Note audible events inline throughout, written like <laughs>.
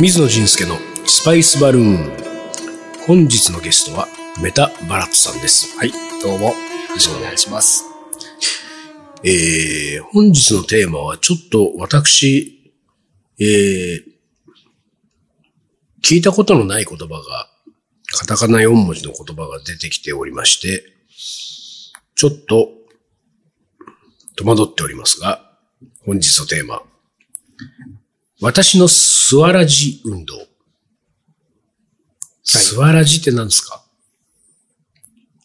水野仁介のスパイスバルーン。本日のゲストはメタバラットさんです。はい、どうも、よろしくお願いします。えー、本日のテーマはちょっと私、えー、聞いたことのない言葉が、カタカナ4文字の言葉が出てきておりまして、ちょっと戸惑っておりますが、本日のテーマ、私のスワラジ運動。スワラジって何ですか？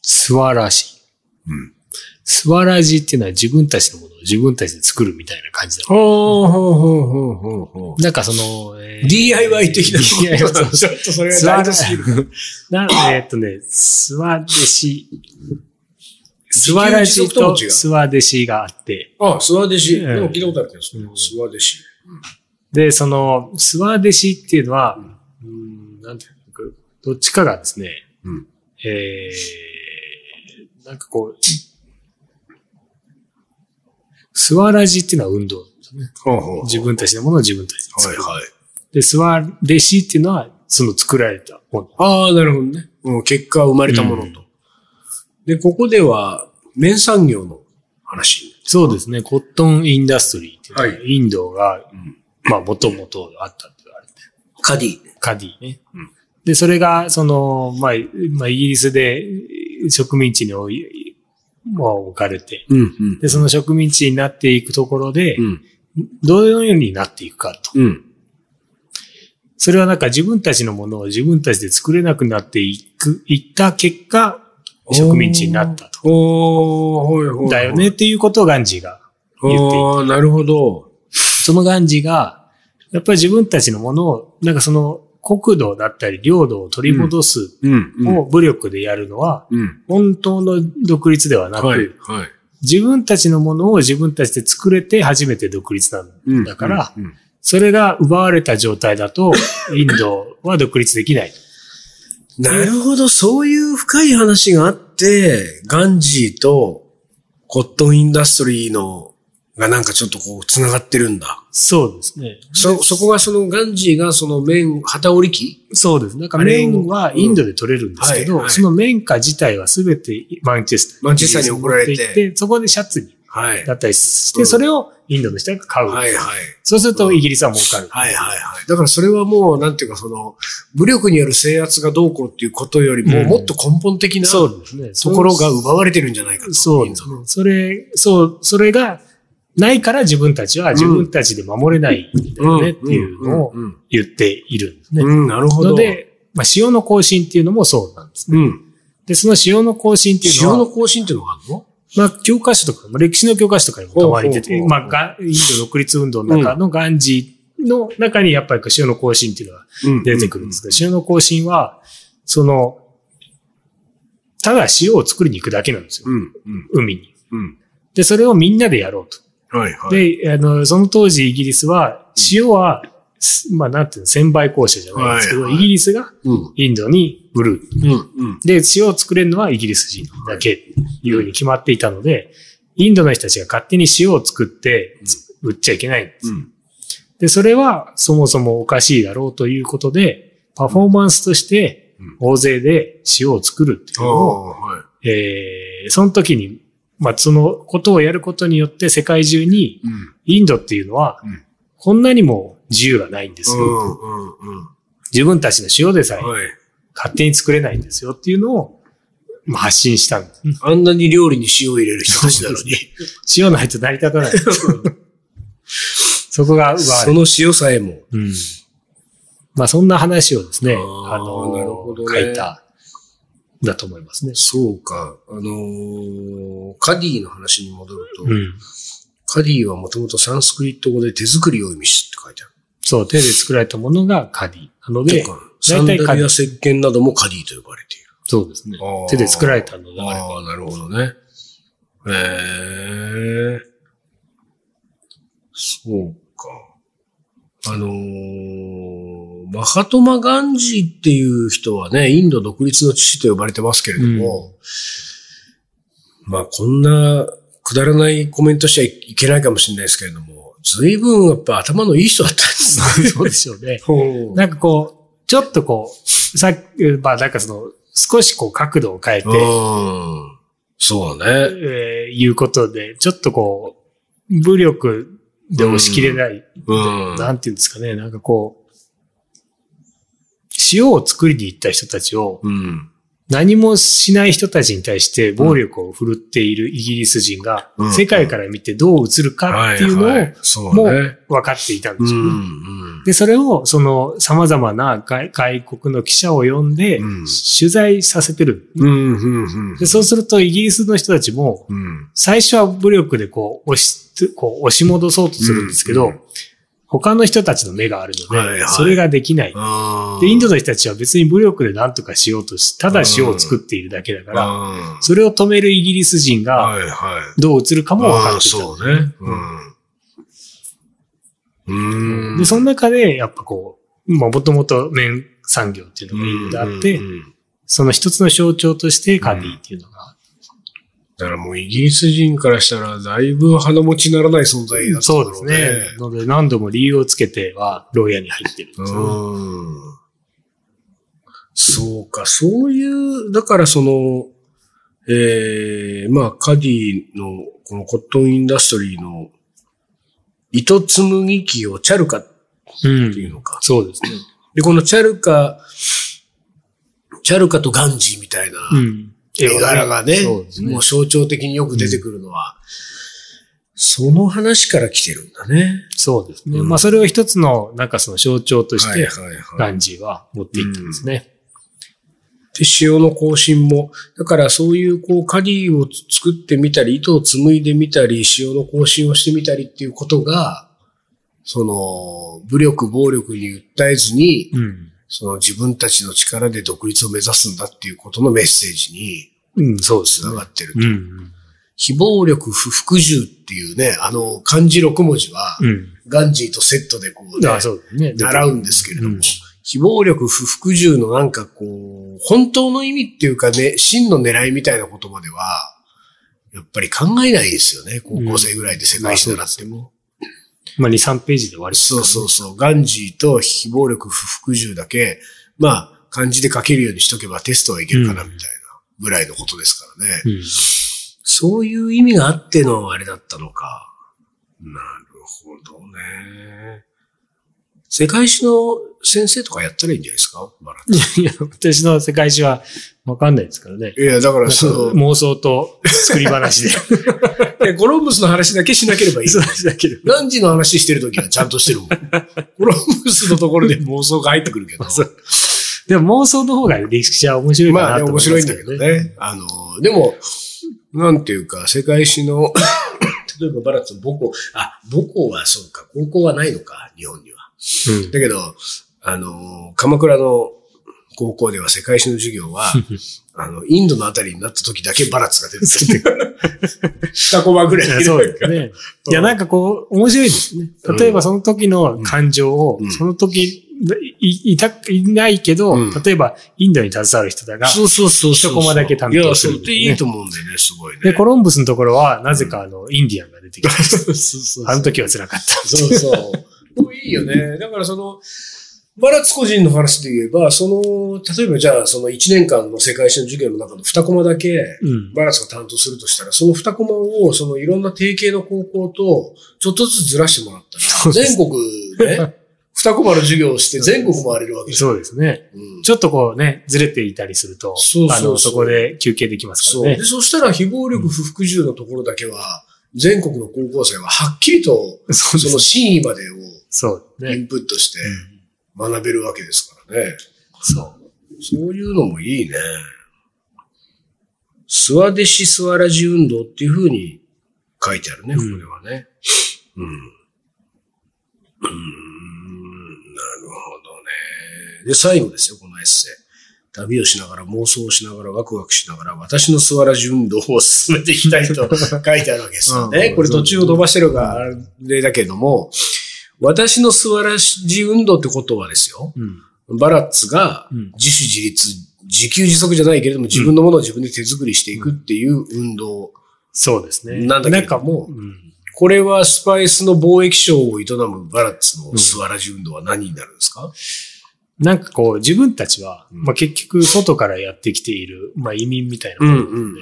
スワラジ。うん。スワラジっていうのは自分たちのものを自分たちで作るみたいな感じだ。ほうほうほうほうほうほなんかその、えー DIY 的な DIY ちょっとそれが大事すぎる。なえーっとね、スワデシ、スワラジとスワデシがあって、あ、スワデシ。ええでも聞いたことあるけど、スワデシ。で、その、スワデシっていうのは、うん、なんていうのか、どっちかがですね、うん。えー、なんかこう、スワラジっていうのは運動ですね。ほうほう自分たちのものを自分たちで作る。はいはい。で、スワレシっていうのは、その作られたもの。ああ、なるほどね。うん、結果生まれたものと。で、ここでは、綿産業の話。そうですね。コットンインダストリーっていうのは、はいインドが、んまあ、もともとあったって言われて。カディ。カディね。うんで、それが、その、まあ、まあ、イギリスで植民地に置いまあ、置かれて、うん、うん。で、その植民地になっていくところで、うん。どのようになっていくかと。うん。それはなんか自分たちのものを自分たちで作れなくなっていく、いった結果、植民地になったと。おー、ほいほい。だよねっていうことをガンジーが言っていてああ、なるほど。そのガンジーが、やっぱり自分たちのものを、なんかその国土だったり領土を取り戻すを武力でやるのは、うん。本当の独立ではなく。自分たちのものを自分たちで作れて初めて独立なんうんだから、それが奪われた状態だと、<laughs> インドは独立できない。なるほど、そういう深い話があって、ガンジーとコットンインダストリーのがなんかちょっとこう繋がってるんだ。そうですね。そ、そこがそのガンジーがその綿、旗織り機そうです。なんか麺はインドで取れるんですけど、うんはいはいその綿花自体はすべてマンチェスター。マンチェスターに送られててそこでシャツにはい。だったりして、うんそれをインドの人が買う。はいはい。そうするとイギリスは儲かる。はいはいはい。だからそれはもう、なんていうかその、武力による制圧がどうこうっていうことよりも、うんもっと根本的なそうですね。ところが奪われてるんじゃないかと。そうですね。それ、そう、それがないから自分たちは自分たちで守れないんだよねっていうのを言っているんですね。うん、なるほど。ので、まあ、塩の更新っていうのもそうなんですね。うん。で、その塩の更新っていう塩のは、の更新っていうのがあるの？まあ、教科書とか、まあ歴史の教科書とかにもたまに出て、まあ、がインド独立運動の中のガンジーの中にやっぱり塩の更新っていうのが出てくるんですけど、塩の更新は、その、ただ塩を作りに行くだけなんですよ。うん、うん、海に。うん。で、それをみんなでやろうと。はいはい。で、あの、その当時イギリスは、塩は、すまあ、なんていうの、専売公社じゃないですけど、はいはいイギリスがうん、インドに売る。うん、うん。で、塩を作れるのはイギリス人だけ、いうふうに決まっていたので、インドの人たちが勝手に塩を作って売っちゃいけないんです。うん。で、それはそもそもおかしいだろうということで、パフォーマンスとしてうん大勢で塩を作るっていうあのを、あ、はい。えーその時に、まあ、そのことをやることによって世界中にうん。インドっていうのはうん、こんなにも自由がないんですよ。自分たちの塩でさえはい。勝手に作れないんですよっていうのをまあ発信したんです。あんなに料理に塩を入れる人たちなのに。<laughs> 塩ないと成り立たない。そこが奪わそ。の塩さえも。うん。まあそんな話をですね、あの、ね書いた、だと思いますね。そうか。あのーカディの話に戻ると、うん。カディはもともとサンスクリット語で手作りを意味しって書いてある。そう、手で作られたものがカディ。なのでサンダルや石鹸などもカディと呼ばれている。そうですねあー。手で作られたのだから。ああ、なるほどね。へえ。そうか。あのーマハトマ・ガンジーっていう人はね、インド独立の父と呼ばれてますけれども、まあこんなくだらないコメントしちゃいけないかもしれないですけれども、随分やっぱ頭のいい人だったんですね。そうでしょ <laughs> うね。なんかこう、ちょっとこう、さっき、まあなんかその、少しこう角度を変えて、うん。そうね。えーいうことで、ちょっとこう、武力で押し切れない、うん。なんていうんですかね、なんかこう、塩を作りに行った人たちを、うん。何もしない人たちに対して暴力を振るっているイギリス人がう、ん世界から見てどう映るかっていうのをもね。う分かっていたんでうすよね。ん。で、それを、その、様々な外外国の記者を呼んでうん、取材させてる。で、そうすると、イギリスの人たちも、うん。最初は武力でこう、押し、こう、押し戻そうとするんですけど、うん他の人たちの目があるので、はいはいそれができない。で、インドの人たちは別に武力で何とかしようとし、ただ塩を作っているだけだから、それを止めるイギリス人が。どう映るかも分かって。そうね。うん。うん。で、その中で、やっぱこう、まあ、もともと綿産業っていうのがインドであって、その一つの象徴としてカディっていうのが、だからもうイギリス人からしたらだいぶ鼻持ちならない存在だったそんだろうですね。ので何度も理由をつけては、牢屋に入ってるんですよね。うん。そうか、そういう、だからその、ええまあ、カディの、このコットンインダストリーの糸紡ぎ機をチャルカってうんいうのか。そうですね。で、このチャルカ、チャルカとガンジーみたいなうん。絵柄がね、ねもう象徴的によく出てくるのは、その話から来てるんだね。そうですね。うんまあ、それを一つの、なんかその象徴として、ガンジーは持っていったんですね。で、塩の更新も、だからそういうこう、カディを作ってみたり、糸を紡いでみたり、塩の更新をしてみたりっていうことが、その、武力、暴力に訴えずに、うん。その自分たちの力で独立を目指すんだっていうことのメッセージにうん、そうですねつなが。ってる。うん。非暴力不服従っていうね、あの漢字6文字は、うん。ガンジーとセットでこうね、あそうね。習うんですけれども、うん非暴力不服従のなんかこう、本当の意味っていうかね、真の狙いみたいなことまでは、やっぱり考えないですよね。高校生ぐらいで世界史習っても。まあ、2、3ページで終わりますそうそうそう。ガンジーと非暴力不服従だけ、まあ、漢字で書けるようにしとけばテストはいけるかなみたいなぐらいのことですからね。うん。そういう意味があってのあれだったのか。なるほどね。世界史の先生とかやったらいいんじゃないですか？バラいや、私の世界史はわかんないですからね。いや、だからその、妄想と作り話で。<laughs> えコロンブスの話だけしなければいい。そうだけど。ガンジの話してるときはちゃんとしてるもん。<laughs> コロンブスのところで妄想が入ってくるけど。でも妄想の方が歴史は面白いかまあね、なと思面。白いんだけどね。あの、でも、なんていうか、世界史の、<coughs> 例えばバラッツの母校、あ、母校はそうか、高校はないのか、日本には。うんだけど、あの、鎌倉の高校では世界史の授業は、<laughs> あの、インドのあたりになった時だけバラッツが出てくる。<laughs> 二コマぐらいいやそうですね。いや、なんかこう、面白いですね。例えばその時の感情をうん、その時、いいた、いないけど、うん例えばインドに携わる人だが、そうそうそう。一コマだけ担当いや、するんですねそれでいいと思うんだよね、すごいね。で、コロンブスのところは、なぜかあの、インディアンが出てきました。<laughs> そうそうそうあの時は辛かった。そうそう。いいよね。だからその、バラッツ個人の話で言えば、その、例えばじゃあその1年間の世界史の授業の中の2コマだけ、うん。バラッツが担当するとしたら、その2コマを、そのいろんな定型の高校と、ちょっとずつずらしてもらったら、全国ね、<laughs> 2コマの授業をして全国回れるわけですよ。そうですね。うんちょっとこうね、ずれていたりすると、そうそうそうあの、そこで休憩できますかそう。らねで、。そしたら非暴力不服従のところだけは、全国の高校生ははっきりと、その真意までをそうね。インプットしてうん学べるわけですからね。そう。そういうのもいいね。スワデシ・スワラジ運動っていう風に書いてあるね、こうんこではね。うん。うーん、なるほどね。で、最後ですよ、このエッセイ。旅をしながら、妄想をしながら、ワクワクしながら、私のスワラジ運動を進めていきたいと書いてあるわけですよね。<laughs> うんこれ途中を飛ばしてるから、あれだけども、私のスワラジ運動ってことはですよ。うん。バラッツがうん自主自立、自給自足じゃないけれども自分のものを自分で手作りしていくっていう運動。そうですね。なんだけなんかれどもうん。これはスパイスの貿易商を営むバラッツのスワラジ運動は何になるんですか、なんかこう、自分たちは、うんまあ結局外からやってきている、まあ移民みたいなうものんうんうん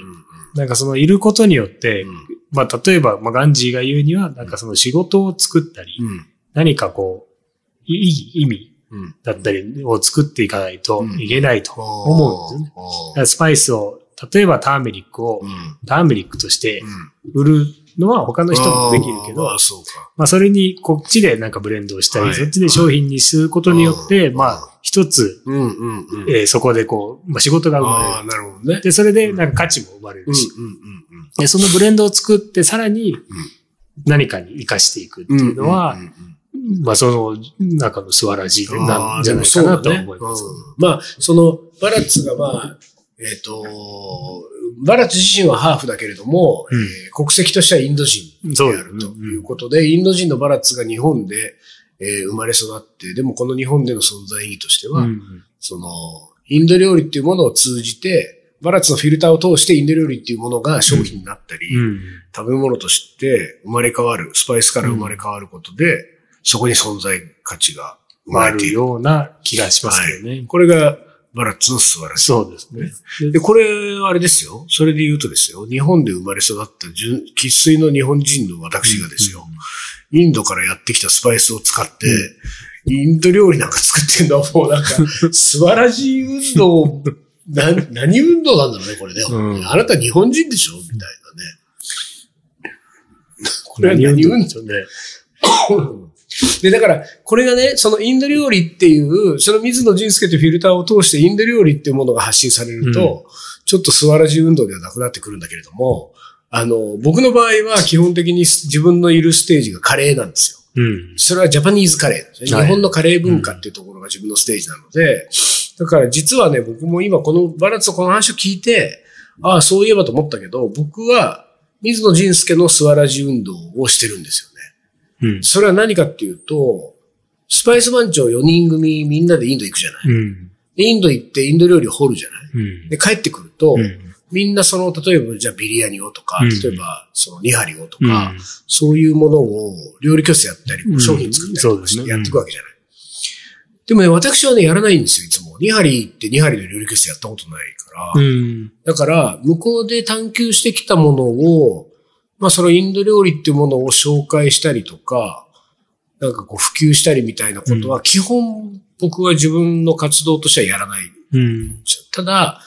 なんかそのいることによって、うんまあ例えば、まあガンジーが言うには、なんかその仕事を作ったり、うん何かこう、いい意味うん。だったりを作っていかないとうん。いけないと思うんですよね。スパイスを、例えばターメリックをうん。ターメリックとしてうん。売るのは他の人もできるけど。まあそれにこっちでなんかブレンドをしたり、はい。そっちで商品にすることによって、うん。まあ一つ、うんうんうん。えーそこでこう、まあ仕事が生まれなるほどね。る。。で、それでなんか価値も生まれるし、うんうんでそのブレンドを作ってさらに何かに活かしていくってうんうん。いうのはん、んんまあその中の素晴らしいあーなんじゃないかなと思います。うんまあ、その、バラッツがまあ、えっ、と、バラッツ自身はハーフだけれども、うんえー国籍としてはインド人であるということで、インド人のバラッツが日本で、えー生まれ育って、でもこの日本での存在意義としては、うんその、インド料理っていうものを通じて、バラッツのフィルターを通してインド料理っていうものが商品になったり、うん食べ物として生まれ変わる、スパイスから生まれ変わることで、そこに存在価値が生まあれている。るような気がしますけどね。これがバラッツの素晴らしい。そうですね。で、これ、あれですよ。それで言うとですよ。日本で生まれ育った純生粋の日本人の私がですよ。インドからやってきたスパイスを使って、インド料理なんか作ってんのはもうなんか、<laughs> 素晴らしい運動、な、何運動なんだろうね、これね。うんあなた日本人でしょみたいなね。これは何何運動ね。で、だから、これがね、そのインド料理っていう、その水野仁介というフィルターを通してインド料理っていうものが発信されると、ちょっと素晴らしい運動ではなくなってくるんだけれども、あの、僕の場合は基本的に自分のいるステージがカレーなんですよ。うん。それはジャパニーズカレーですね。はい日本のカレー文化っていうところが自分のステージなので、だから実はね、僕も今このバランスのこの話を聞いて、ああ、そういえばと思ったけど、僕は水野仁介のスワラジ運動をしてるんですよね。うん。それは何かっていうと、スパイス番長4人組みんなでインド行くじゃない。うん。でインド行ってインド料理を掘るじゃない。うん。で、帰ってくると、うんみんなその、例えばじゃあビリヤニをとか、うん例えばそのニハリをとうんか、そういうものを料理教室やったり、うん商品作ったりとかしてやっていくわけじゃない。でもね、私はね、やらないんですよ、いつも。ニハリってニハリの料理教室やったことないから。うん。だから、向こうで探求してきたものを、まあそのインド料理っていうものを紹介したりとか、なんかこう普及したりみたいなことは、基本僕は自分の活動としてはやらない。うん。ただ、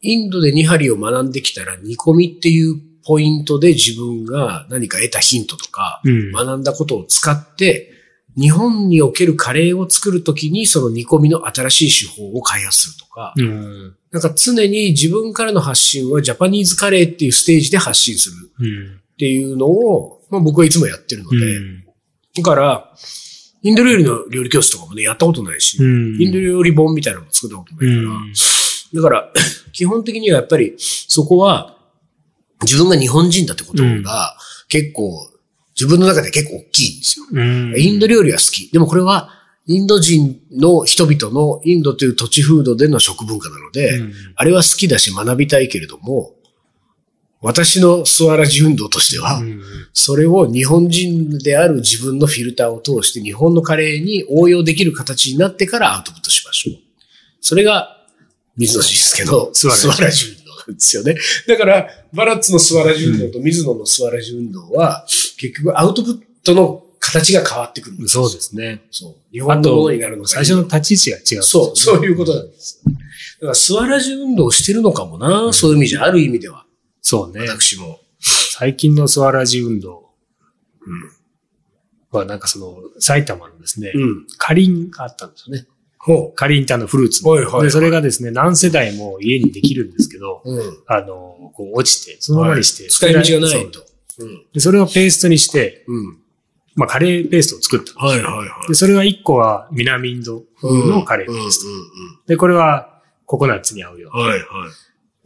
インドでニハリを学んできたら煮込みっていうポイントで自分が何か得たヒントとか、うん。学んだことを使って、日本におけるカレーを作るときにその煮込みの新しい手法を開発するとか、うん。なんか常に自分からの発信はジャパニーズカレーっていうステージで発信するうん。っていうのを、まあ僕はいつもやってるので、うん。だから、インド料理の料理教室とかもね、やったことないし、うん。インド料理本みたいなのも作ったことないから、だから、<laughs> 基本的にはやっぱりそこは自分が日本人だってことが結構、自分の中で結構大きいんですよ。うん。インド料理は好き。でもこれは、インド人の人々のインドという土地風土での食文化なので、うんあれは好きだし学びたいけれども、私のスワラジ運動としては、うんそれを日本人である自分のフィルターを通して日本のカレーに応用できる形になってからアウトプットしましょう。それが、水野慎介のススワラジ運動なんですよね。だから、バラッツのスワラジ運動と水野のスワラジ運動は、結局アウトプットの形が変わってくるんですよそうですね。そう。日あ本のものとになるの、か。最初の立ち位置が違う。そう、そういうことなんです。だから、スワラジ運動をしてるのかもな、そういう意味じゃ、ある意味では。そうね。私も。最近のスワラジ運動うん。はなんかその埼玉のですね、うん。カリンがあったんですよね。ほカリンってあのフルーツの。はいはいはいで、それがですね、何世代も家にできるんですけど、う。うん。あの、こう落ちて、そのままにして。使い道がないと。うん。で、それをペーストにして、うん。まあカレーペーストを作った。はいはいはい。で、それは一個は南インド風のカレーペースト。うんうんで、これはココナッツに合うよ。うん。はいはい。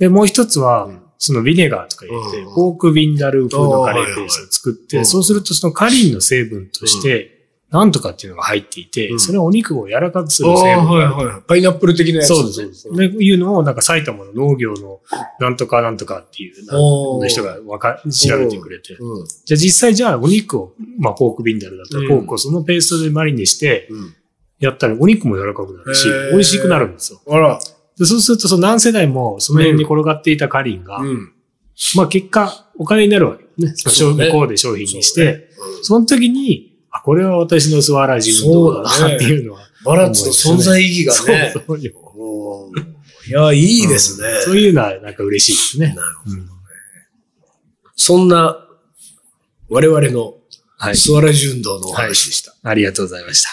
で、もう一つは、うんそのビネガーとか入れて、うんポークビンダルー風のカレーペーストを作って、はいはいそうするとそのカリンの成分として、なんとかっていうのが入っていて、うんそれはお肉を柔らかくする成分があるはいはい。パイナップル的なやつ、ね。そうです、そうです。で、いうのを、なんか埼玉の農業のなんとかなんとかっていうの人がわか調べてくれて。うん。じゃあ実際じゃあお肉を、まあポークビンダルだったらポークをそのペーストでマリネしてうん。やったらお肉も柔らかくなるし美味しくなるんですよ。あら。でそうするとその何世代もその辺に転がっていたカリンが、うん。まあ結果お金になるわけね。そうね向こうで商品にして、その時に、あ、これは私のスワラジ運動だなっていうのは。バラッツの存在意義がね。そうそういううんいや、いいですね。そういうのはなんか嬉しいですね。なるほど。うんそんな、我々のはい。スワラジ運動のお話でした。ありがとうございました。